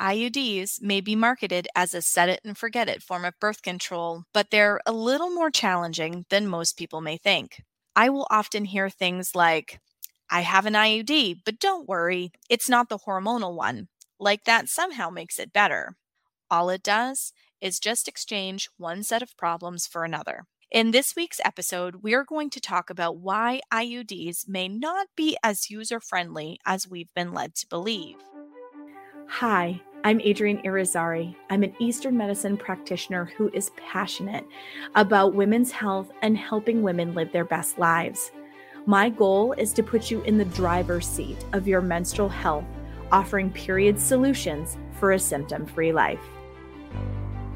IUDs may be marketed as a set it and forget it form of birth control, but they're a little more challenging than most people may think. I will often hear things like, I have an IUD, but don't worry, it's not the hormonal one. Like that somehow makes it better. All it does is just exchange one set of problems for another. In this week's episode, we are going to talk about why IUDs may not be as user friendly as we've been led to believe. Hi, I'm Adrienne Irizarry. I'm an Eastern medicine practitioner who is passionate about women's health and helping women live their best lives. My goal is to put you in the driver's seat of your menstrual health, offering period solutions for a symptom free life.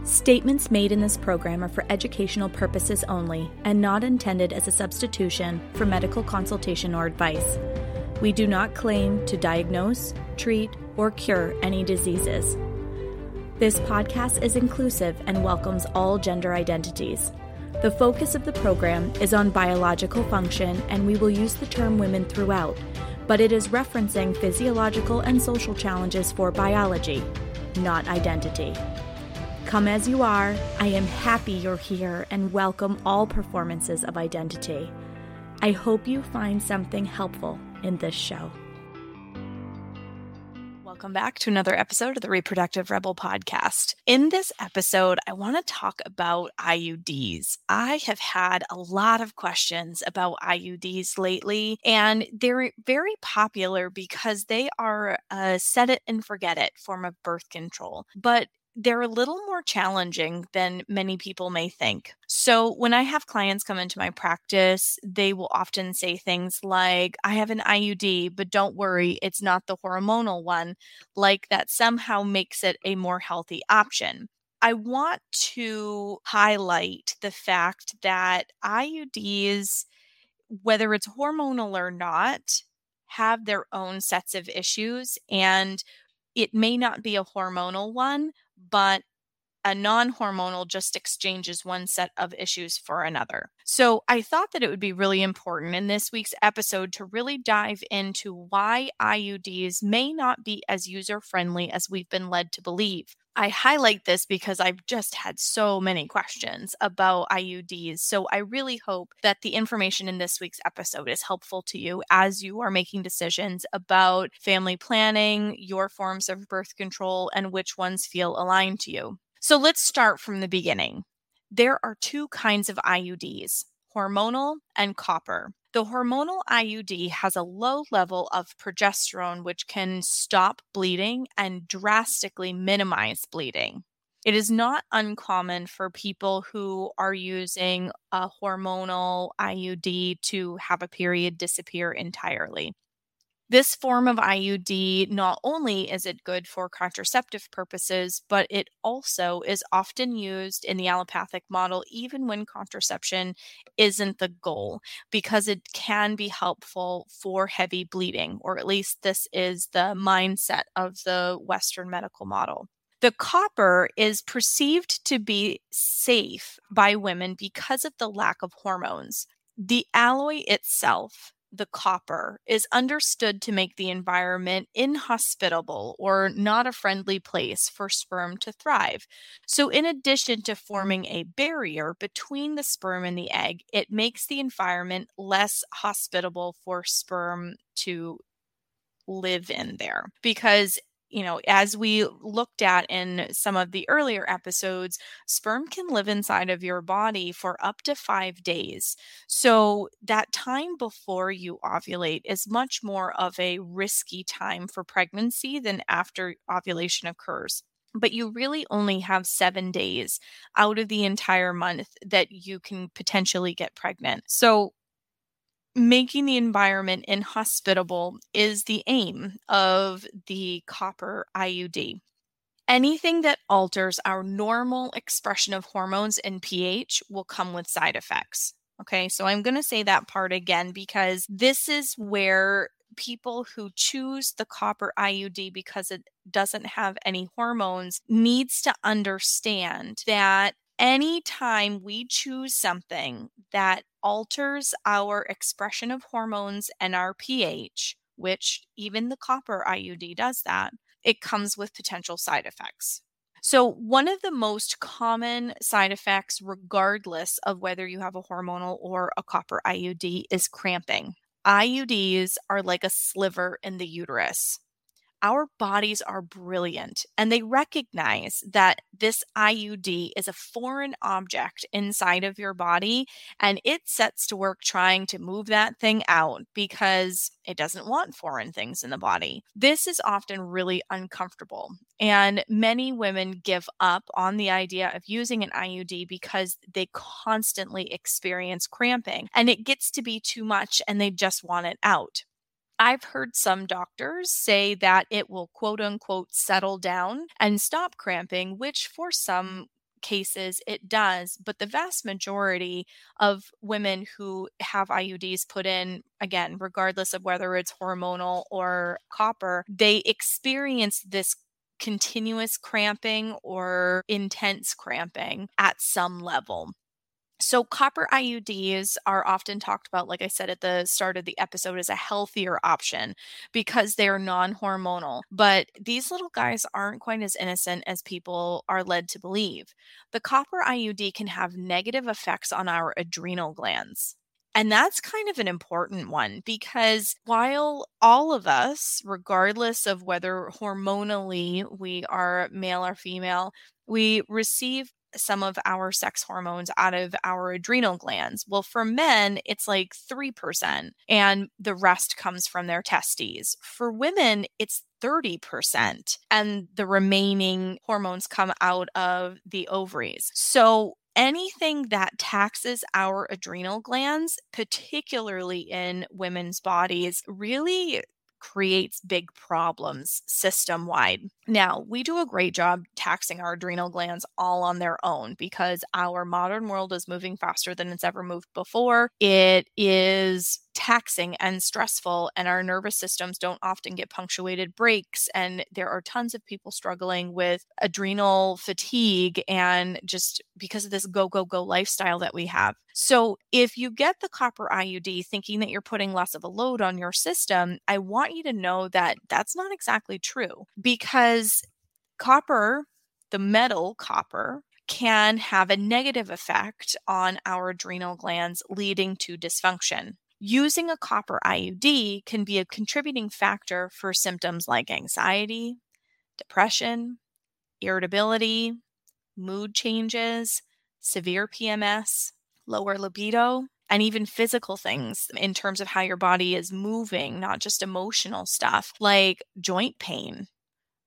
Statements made in this program are for educational purposes only and not intended as a substitution for medical consultation or advice. We do not claim to diagnose, treat, or cure any diseases. This podcast is inclusive and welcomes all gender identities. The focus of the program is on biological function, and we will use the term women throughout, but it is referencing physiological and social challenges for biology, not identity. Come as you are, I am happy you're here and welcome all performances of identity. I hope you find something helpful in this show. Welcome back to another episode of the Reproductive Rebel podcast. In this episode, I want to talk about IUDs. I have had a lot of questions about IUDs lately, and they're very popular because they are a set it and forget it form of birth control. But they're a little more challenging than many people may think. So, when I have clients come into my practice, they will often say things like, I have an IUD, but don't worry, it's not the hormonal one, like that somehow makes it a more healthy option. I want to highlight the fact that IUDs, whether it's hormonal or not, have their own sets of issues. And it may not be a hormonal one, but a non hormonal just exchanges one set of issues for another. So I thought that it would be really important in this week's episode to really dive into why IUDs may not be as user friendly as we've been led to believe. I highlight this because I've just had so many questions about IUDs. So I really hope that the information in this week's episode is helpful to you as you are making decisions about family planning, your forms of birth control, and which ones feel aligned to you. So let's start from the beginning. There are two kinds of IUDs hormonal and copper. The hormonal IUD has a low level of progesterone, which can stop bleeding and drastically minimize bleeding. It is not uncommon for people who are using a hormonal IUD to have a period disappear entirely. This form of IUD not only is it good for contraceptive purposes, but it also is often used in the allopathic model even when contraception isn't the goal because it can be helpful for heavy bleeding, or at least this is the mindset of the Western medical model. The copper is perceived to be safe by women because of the lack of hormones. The alloy itself the copper is understood to make the environment inhospitable or not a friendly place for sperm to thrive. So, in addition to forming a barrier between the sperm and the egg, it makes the environment less hospitable for sperm to live in there because you know, as we looked at in some of the earlier episodes, sperm can live inside of your body for up to five days. So, that time before you ovulate is much more of a risky time for pregnancy than after ovulation occurs but you really only have seven days out of the entire month that you can potentially get pregnant. So, making the environment inhospitable is the aim of the copper IUD. Anything that alters our normal expression of hormones and pH will come with side effects. Okay, so I'm going to say that part again because this is where people who choose the copper IUD because it doesn't have any hormones needs to understand that anytime we choose something that alters our expression of hormones and our pH, which even the copper IUD does that, it comes with potential side effects. So, one of the most common side effects, regardless of whether you have a hormonal or a copper IUD, is cramping. IUDs are like a sliver in the uterus our bodies are brilliant and they recognize that this IUD is a foreign object inside of your body and it sets to work trying to move that thing out because it doesn't want foreign things in the body. This is often really uncomfortable. And many women give up on the idea of using an IUD because they constantly experience cramping and it gets to be too much and they just want it out. I've heard some doctors say that it will quote unquote settle down and stop cramping, which for some cases it does but the vast majority of women who have IUDs put in again regardless of whether it's hormonal or copper they experience this continuous cramping or intense cramping at some level so, copper IUDs are often talked about, like I said at the start of the episode, as a healthier option because they are non hormonal. But these little guys aren't quite as innocent as people are led to believe. The copper IUD can have negative effects on our adrenal glands. And that's kind of an important one because while all of us, regardless of whether hormonally we are male or female, we receive some of our sex hormones out of our adrenal glands. Well, for men, it's like 3%, and the rest comes from their testes. For women, it's 30%, and the remaining hormones come out of the ovaries. So, anything that taxes our adrenal glands, particularly in women's bodies, really creates big problems system wide. Now, we do a great job taxing our adrenal glands all on their own because our modern world is moving faster than it's ever moved before. It is taxing and stressful, and our nervous systems don't often get punctuated breaks. And there are tons of people struggling with adrenal fatigue and just because of this go, go, go lifestyle that we have. So, if you get the copper IUD thinking that you're putting less of a load on your system, I want you to know that that's not exactly true because copper, the metal copper, can have a negative effect on our adrenal glands, leading to dysfunction using a copper IUD can be a contributing factor for symptoms like anxiety, depression, irritability, mood changes, severe PMS, lower libido, and even physical things in terms of how your body is moving, not just emotional stuff like joint pain,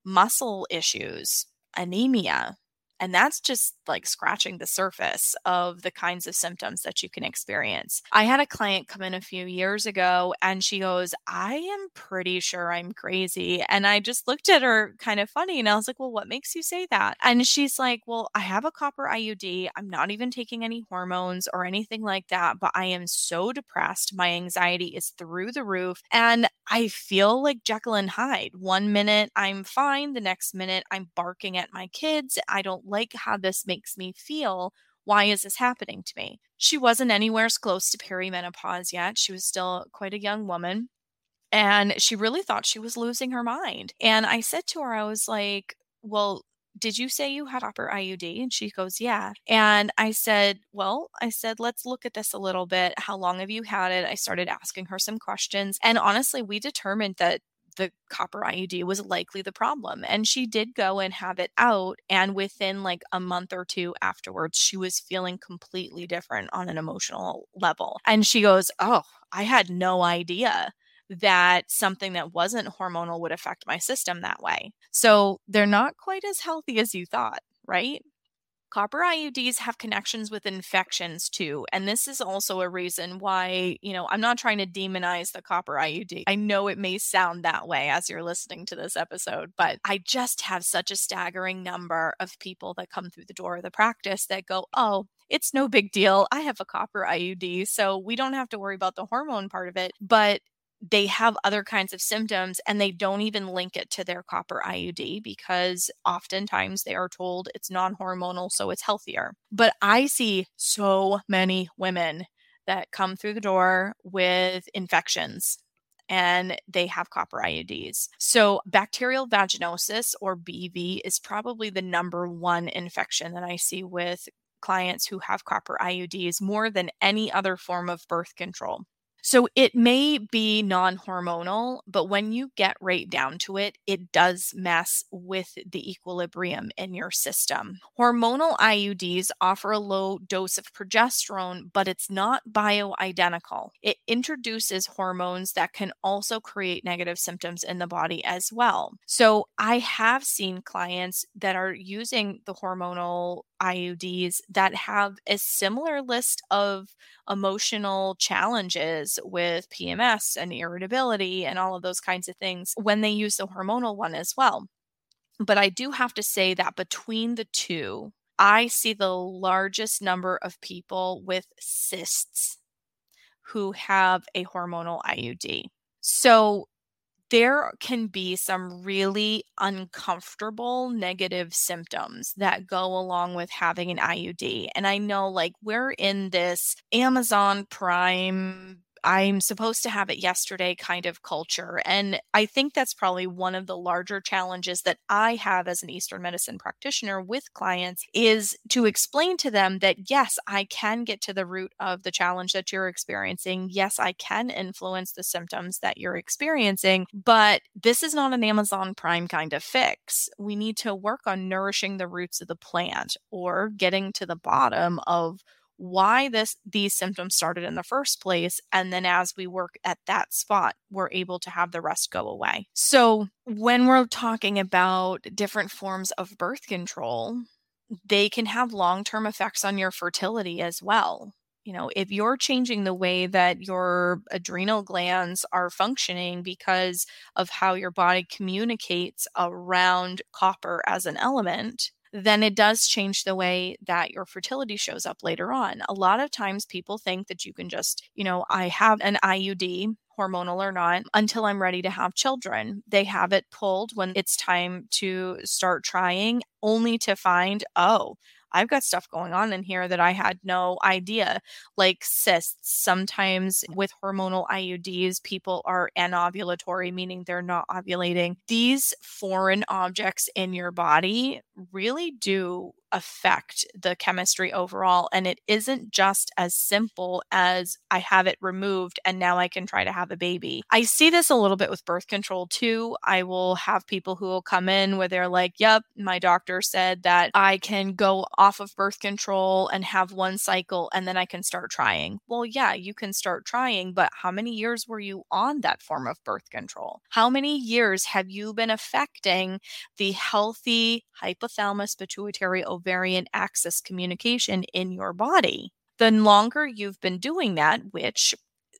muscle issues, anemia, and that's just like scratching the surface of the kinds of symptoms that you can experience. I had a client come in a few years ago and she goes, I am pretty sure I'm crazy. And I just looked at her kind of funny and I was like, Well, what makes you say that? And she's like, Well, I have a copper IUD. I'm not even taking any hormones or anything like that, but I am so depressed. My anxiety is through the roof. And I feel like Jekyll and Hyde. One minute I'm fine, the next minute I'm barking at my kids. I don't like how this makes me feel. Why is this happening to me? She wasn't anywhere as close to perimenopause yet. She was still quite a young woman. And she really thought she was losing her mind. And I said to her, I was like, well, did you say you had copper IUD? And she goes, yeah. And I said, well, I said, let's look at this a little bit. How long have you had it? I started asking her some questions. And honestly, we determined that the copper IUD was likely the problem. And she did go and have it out. And within like a month or two afterwards, she was feeling completely different on an emotional level. And she goes, Oh, I had no idea that something that wasn't hormonal would affect my system that way. So they're not quite as healthy as you thought, right? Copper IUDs have connections with infections too. And this is also a reason why, you know, I'm not trying to demonize the copper IUD. I know it may sound that way as you're listening to this episode, but I just have such a staggering number of people that come through the door of the practice that go, oh, it's no big deal. I have a copper IUD, so we don't have to worry about the hormone part of it. But they have other kinds of symptoms and they don't even link it to their copper IUD because oftentimes they are told it's non hormonal, so it's healthier. But I see so many women that come through the door with infections and they have copper IUDs. So, bacterial vaginosis or BV is probably the number one infection that I see with clients who have copper IUDs more than any other form of birth control. So it may be non hormonal, but when you get right down to it, it does mess with the equilibrium in your system. Hormonal IUDs offer a low dose of progesterone, but it's not bioidentical. It introduces hormones that can also create negative symptoms in the body as well. So I have seen clients that are using the hormonal IUDs that have a similar list of emotional challenges with PMS and irritability and all of those kinds of things when they use the hormonal one as well. But I do have to say that between the two, I see the largest number of people with cysts who have a hormonal IUD. So there can be some really uncomfortable negative symptoms that go along with having an IUD. And I know, like, we're in this Amazon Prime I'm supposed to have it yesterday kind of culture. And I think that's probably one of the larger challenges that I have as an Eastern medicine practitioner with clients is to explain to them that yes, I can get to the root of the challenge that you're experiencing. Yes, I can influence the symptoms that you're experiencing, but this is not an Amazon Prime kind of fix. We need to work on nourishing the roots of the plant or getting to the bottom of why this these symptoms started in the first place and then as we work at that spot we're able to have the rest go away. So when we're talking about different forms of birth control they can have long-term effects on your fertility as well. You know if you're changing the way that your adrenal glands are functioning because of how your body communicates around copper as an element then it does change the way that your fertility shows up later on. A lot of times people think that you can just, you know, I have an IUD, hormonal or not, until I'm ready to have children. They have it pulled when it's time to start trying, only to find, oh, I've got stuff going on in here that I had no idea, like cysts. Sometimes with hormonal IUDs, people are anovulatory, meaning they're not ovulating. These foreign objects in your body really do affect the chemistry overall. And it isn't just as simple as I have it removed and now I can try to have a baby. I see this a little bit with birth control too. I will have people who will come in where they're like, Yep, my doctor said that I can go off of birth control and have one cycle and then I can start trying. Well, yeah, you can start trying, but how many years were you on that form of birth control? How many years have you been affecting the healthy hypothalamus pituitary ovarian axis communication in your body. The longer you've been doing that, which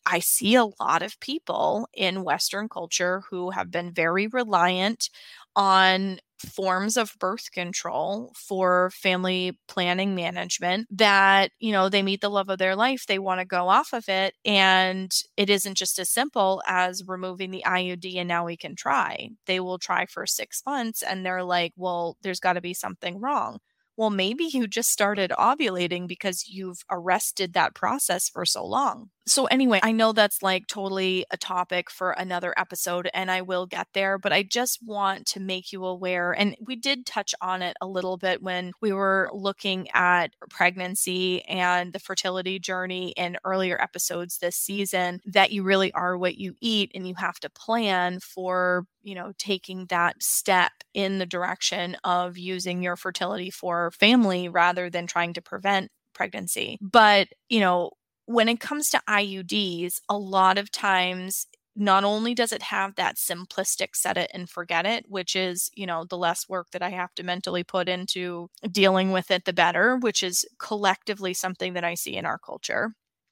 I see a lot of people in Western culture who have been very reliant on forms of birth control for family planning management that, you know, they meet the love of their life, they want to go off of it. And it isn't just as simple as removing the IUD and now we can try. They will try for six months and they're like, well, there's got to be something wrong well, maybe you just started ovulating because you've arrested that process for so long. So, anyway, I know that's like totally a topic for another episode, and I will get there, but I just want to make you aware. And we did touch on it a little bit when we were looking at pregnancy and the fertility journey in earlier episodes this season that you really are what you eat, and you have to plan for, you know, taking that step in the direction of using your fertility for family rather than trying to prevent pregnancy. But, you know, when it comes to IUDs, a lot of times not only does it have that simplistic set it and forget it, which is, you know, the less work that I have to mentally put into dealing with it, the better, which is collectively something that I see in our culture.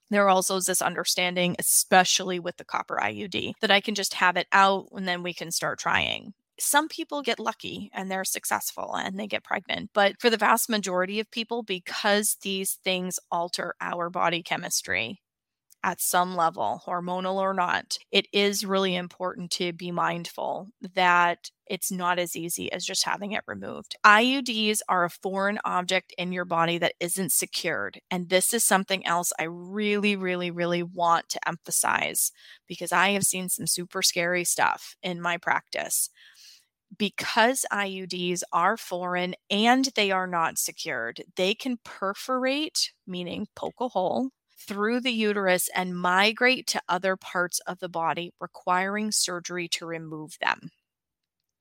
There also is this understanding, especially with the copper IUD, that I can just have it out and then we can start trying some people get lucky and they're successful and they get pregnant. But for the vast majority of people, because these things alter our body chemistry, at some level, hormonal or not, it is really important to be mindful that it's not as easy as just having it removed. IUDs are a foreign object in your body that isn't secured. And this is something else I really, really, really want to emphasize because I have seen some super scary stuff in my practice because IUDs are foreign and they are not secured, they can perforate, meaning poke a hole, through the uterus and migrate to other parts of the body, requiring surgery to remove them.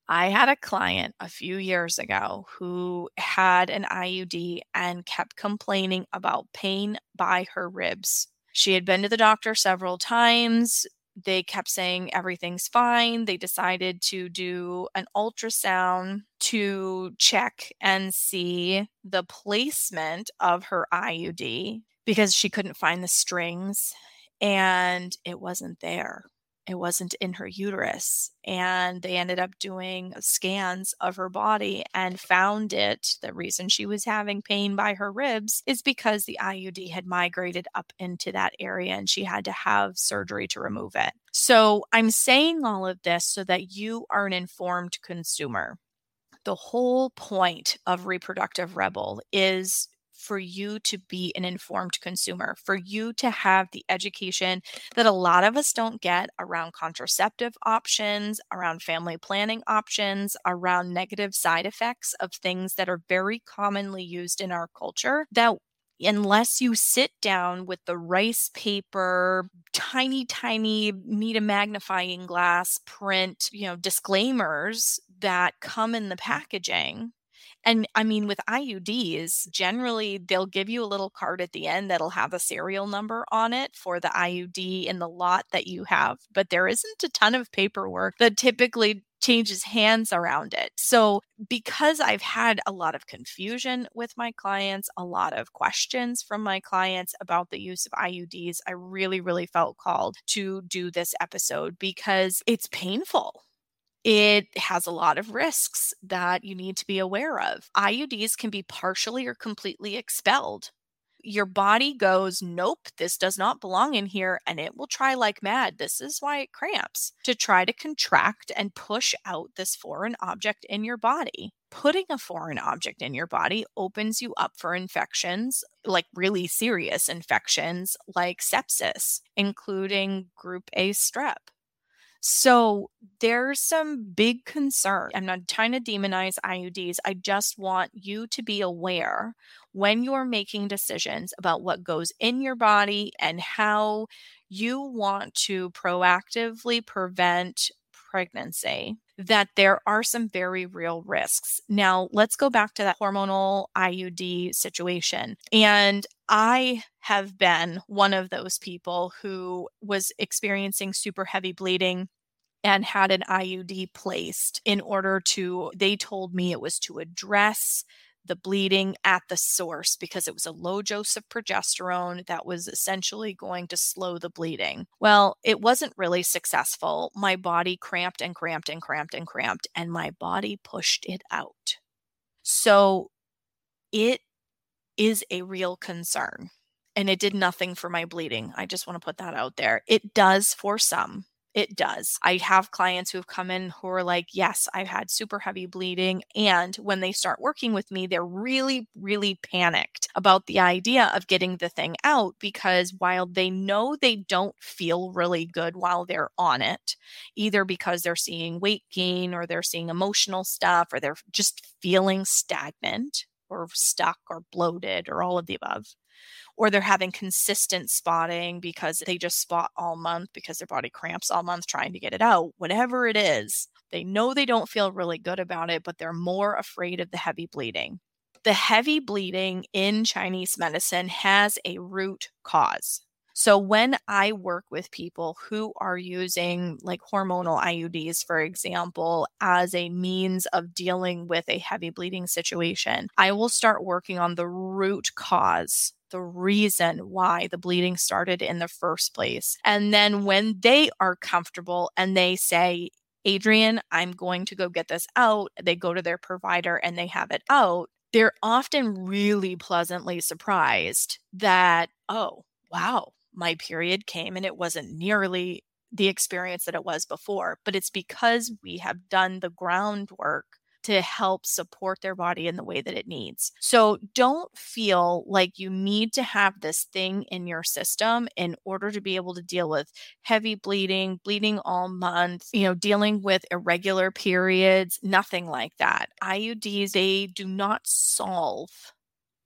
I had a client a few years ago who had an IUD and kept complaining about pain by her ribs. She had been to the doctor several times they kept saying everything's fine. They decided to do an ultrasound to check and see the placement of her IUD because she couldn't find the strings and it wasn't there it wasn't in her uterus. And they ended up doing scans of her body and found it. The reason she was having pain by her ribs is because the IUD had migrated up into that area and she had to have surgery to remove it. So I'm saying all of this so that you are an informed consumer. The whole point of Reproductive Rebel is for you to be an informed consumer, for you to have the education that a lot of us don't get around contraceptive options, around family planning options, around negative side effects of things that are very commonly used in our culture that unless you sit down with the rice paper tiny tiny need a magnifying glass print you know disclaimers that come in the mm. packaging and I mean, with IUDs, generally they'll give you a little card at the end that'll have a serial number on it for the IUD in the lot that you have. But there isn't a ton of paperwork that typically changes hands around it. So, because I've had a lot of confusion with my clients, a lot of questions from my clients about the use of IUDs, I really, really felt called to do this episode because it's painful it has a lot of risks that you need to be aware of. IUDs can be partially or completely expelled. Your body goes, Nope, this does not belong in here, and it will try like mad. This is why it cramps to try to contract and push out this foreign object in your body. Putting a foreign object in your body opens you up for infections, like really serious infections like sepsis, including group A strep. So there's some big concern. I'm not trying to demonize IUDs. I just want you to be aware when you're making decisions about what goes in your body and how you want to proactively prevent pregnancy that there are some very real risks. Now, let's go back to that hormonal IUD situation. And I have been one of those people who was experiencing super heavy bleeding and had an IUD placed in order to, they told me it was to address the bleeding at the source because it was a low dose of progesterone that was essentially going to slow the bleeding. Well, it wasn't really successful. My body cramped and cramped and cramped and cramped, and my body pushed it out. So it is a real concern. And it did nothing for my bleeding. I just want to put that out there. It does for some. It does. I have clients who have come in who are like, Yes, I've had super heavy bleeding. And when they start working with me, they're really, really panicked about the idea of getting the thing out because while they know they don't feel really good while they're on it, either because they're seeing weight gain or they're seeing emotional stuff or they're just feeling stagnant or stuck or bloated or all of the above or they're having consistent spotting because they just spot all month because their body cramps all month trying to get it out. Whatever it is, they know they don't feel really good about it, but they're more afraid of the heavy bleeding. The heavy bleeding in Chinese medicine has a root cause. So when I work with people who are using like hormonal IUDs, for example, as a means of dealing with a heavy bleeding situation, I will start working on the root cause the reason why the bleeding started in the first place. And then when they are comfortable and they say, Adrienne, I'm going to go get this out, they go to their provider and they have it out, they're often really pleasantly surprised that, oh, wow, my period came and it wasn't nearly the experience that it was before, but it's because we have done the groundwork to help support their body in the way that it needs. So don't feel like you need to have this thing in your system in order to be able to deal with heavy bleeding, bleeding all month, you know, dealing with irregular periods, nothing like that. IUDs, they do not solve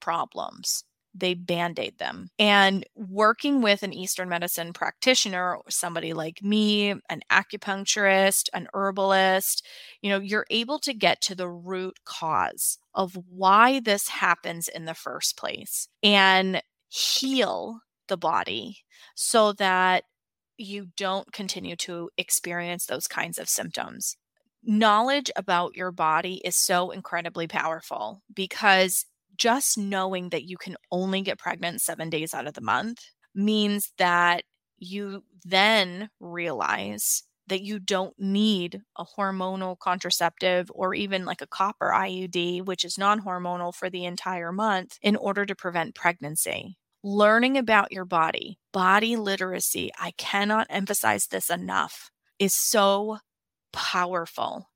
problems they band aid them. And working with an Eastern medicine practitioner, somebody like me, an acupuncturist, an herbalist, you know, you're able to get to the root cause of why this happens in the first place and heal the body so that you don't continue to experience those kinds of symptoms. Knowledge about your body is so incredibly powerful because just knowing that you can only get pregnant seven days out of the month means that you then realize that you don't need a hormonal contraceptive or even like a copper IUD, which is non hormonal for the entire month, in order to prevent pregnancy. Learning about your body, body literacy, I cannot emphasize this enough, is so powerful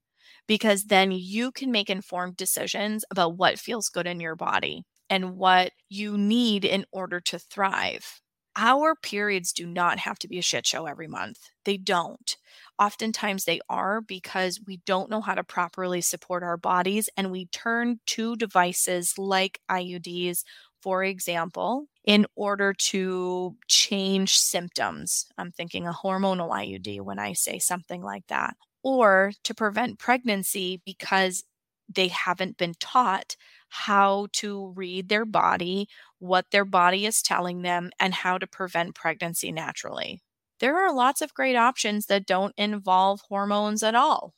because then you can make informed decisions about what feels good in your body and what you need in order to thrive. Our periods do not have to be a shit show every month. They don't. Oftentimes they are because we don't know how to properly support our bodies and we turn to devices like IUDs, for example, in order to change symptoms. I'm thinking a hormonal IUD when I say something like that or to prevent pregnancy because they haven't been taught how to read their body, what their body is telling them, and how to prevent pregnancy naturally. There are lots of great options that don't involve hormones at all.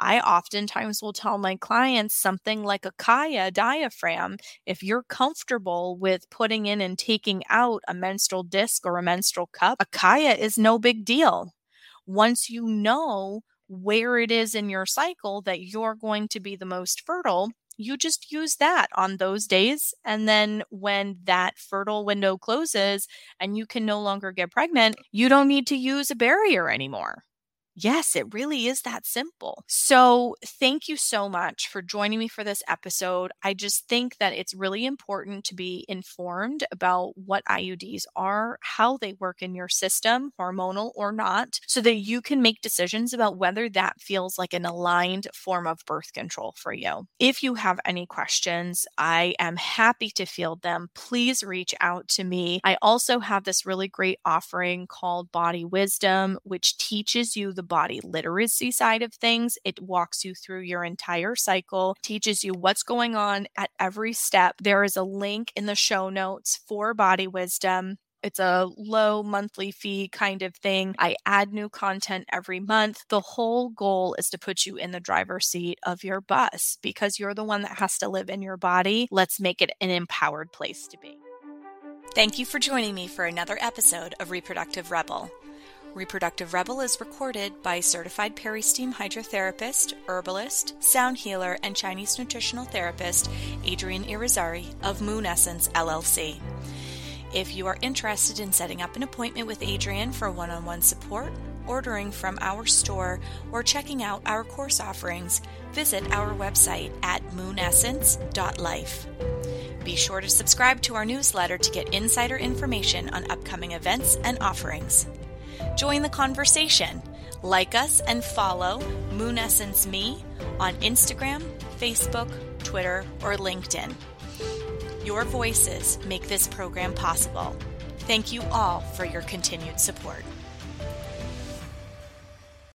I oftentimes will tell my clients something like a Caya diaphragm. If you're comfortable with putting in and taking out a menstrual disc or a menstrual cup, a Caya is no big deal once you know where it is in your cycle that you're going to be the most fertile, you just use that on those days. And then when that fertile window closes and you can no longer get pregnant, you don't need to use a barrier anymore. Yes, it really is that simple. So, thank you so much for joining me for this episode. I just think that it's really important to be informed about what IUDs are, how they work in your system, hormonal or not, so that you can make decisions about whether that feels like an aligned form of birth control for you. If you have any questions, I am happy to field them. Please reach out to me. I also have this really great offering called Body Wisdom, which teaches you the body literacy side of things. It walks you through your entire cycle, teaches you what's going on at every step. There is a link in the show notes for Body Wisdom. It's a low monthly fee kind of thing. I add new content every month. The whole goal is to put you in the driver's seat of your bus because you're the one that has to live in your body. Let's make it an empowered place to be. Thank you for joining me for another episode of Reproductive Rebel. Reproductive Rebel is recorded by certified peristeam hydrotherapist, herbalist, sound healer, and Chinese nutritional therapist Adrienne Irizarry of Moon Essence LLC. If you are interested in setting up an appointment with Adrienne for one on one support, ordering from our store, or checking out our course offerings, visit our website at moonessence.life. Be sure to subscribe to our newsletter to get insider information on upcoming events and offerings. Join the conversation. Like us and follow Moon Essence Me on Instagram, Facebook, Twitter, or LinkedIn. Your voices make this program possible. Thank you all for your continued support.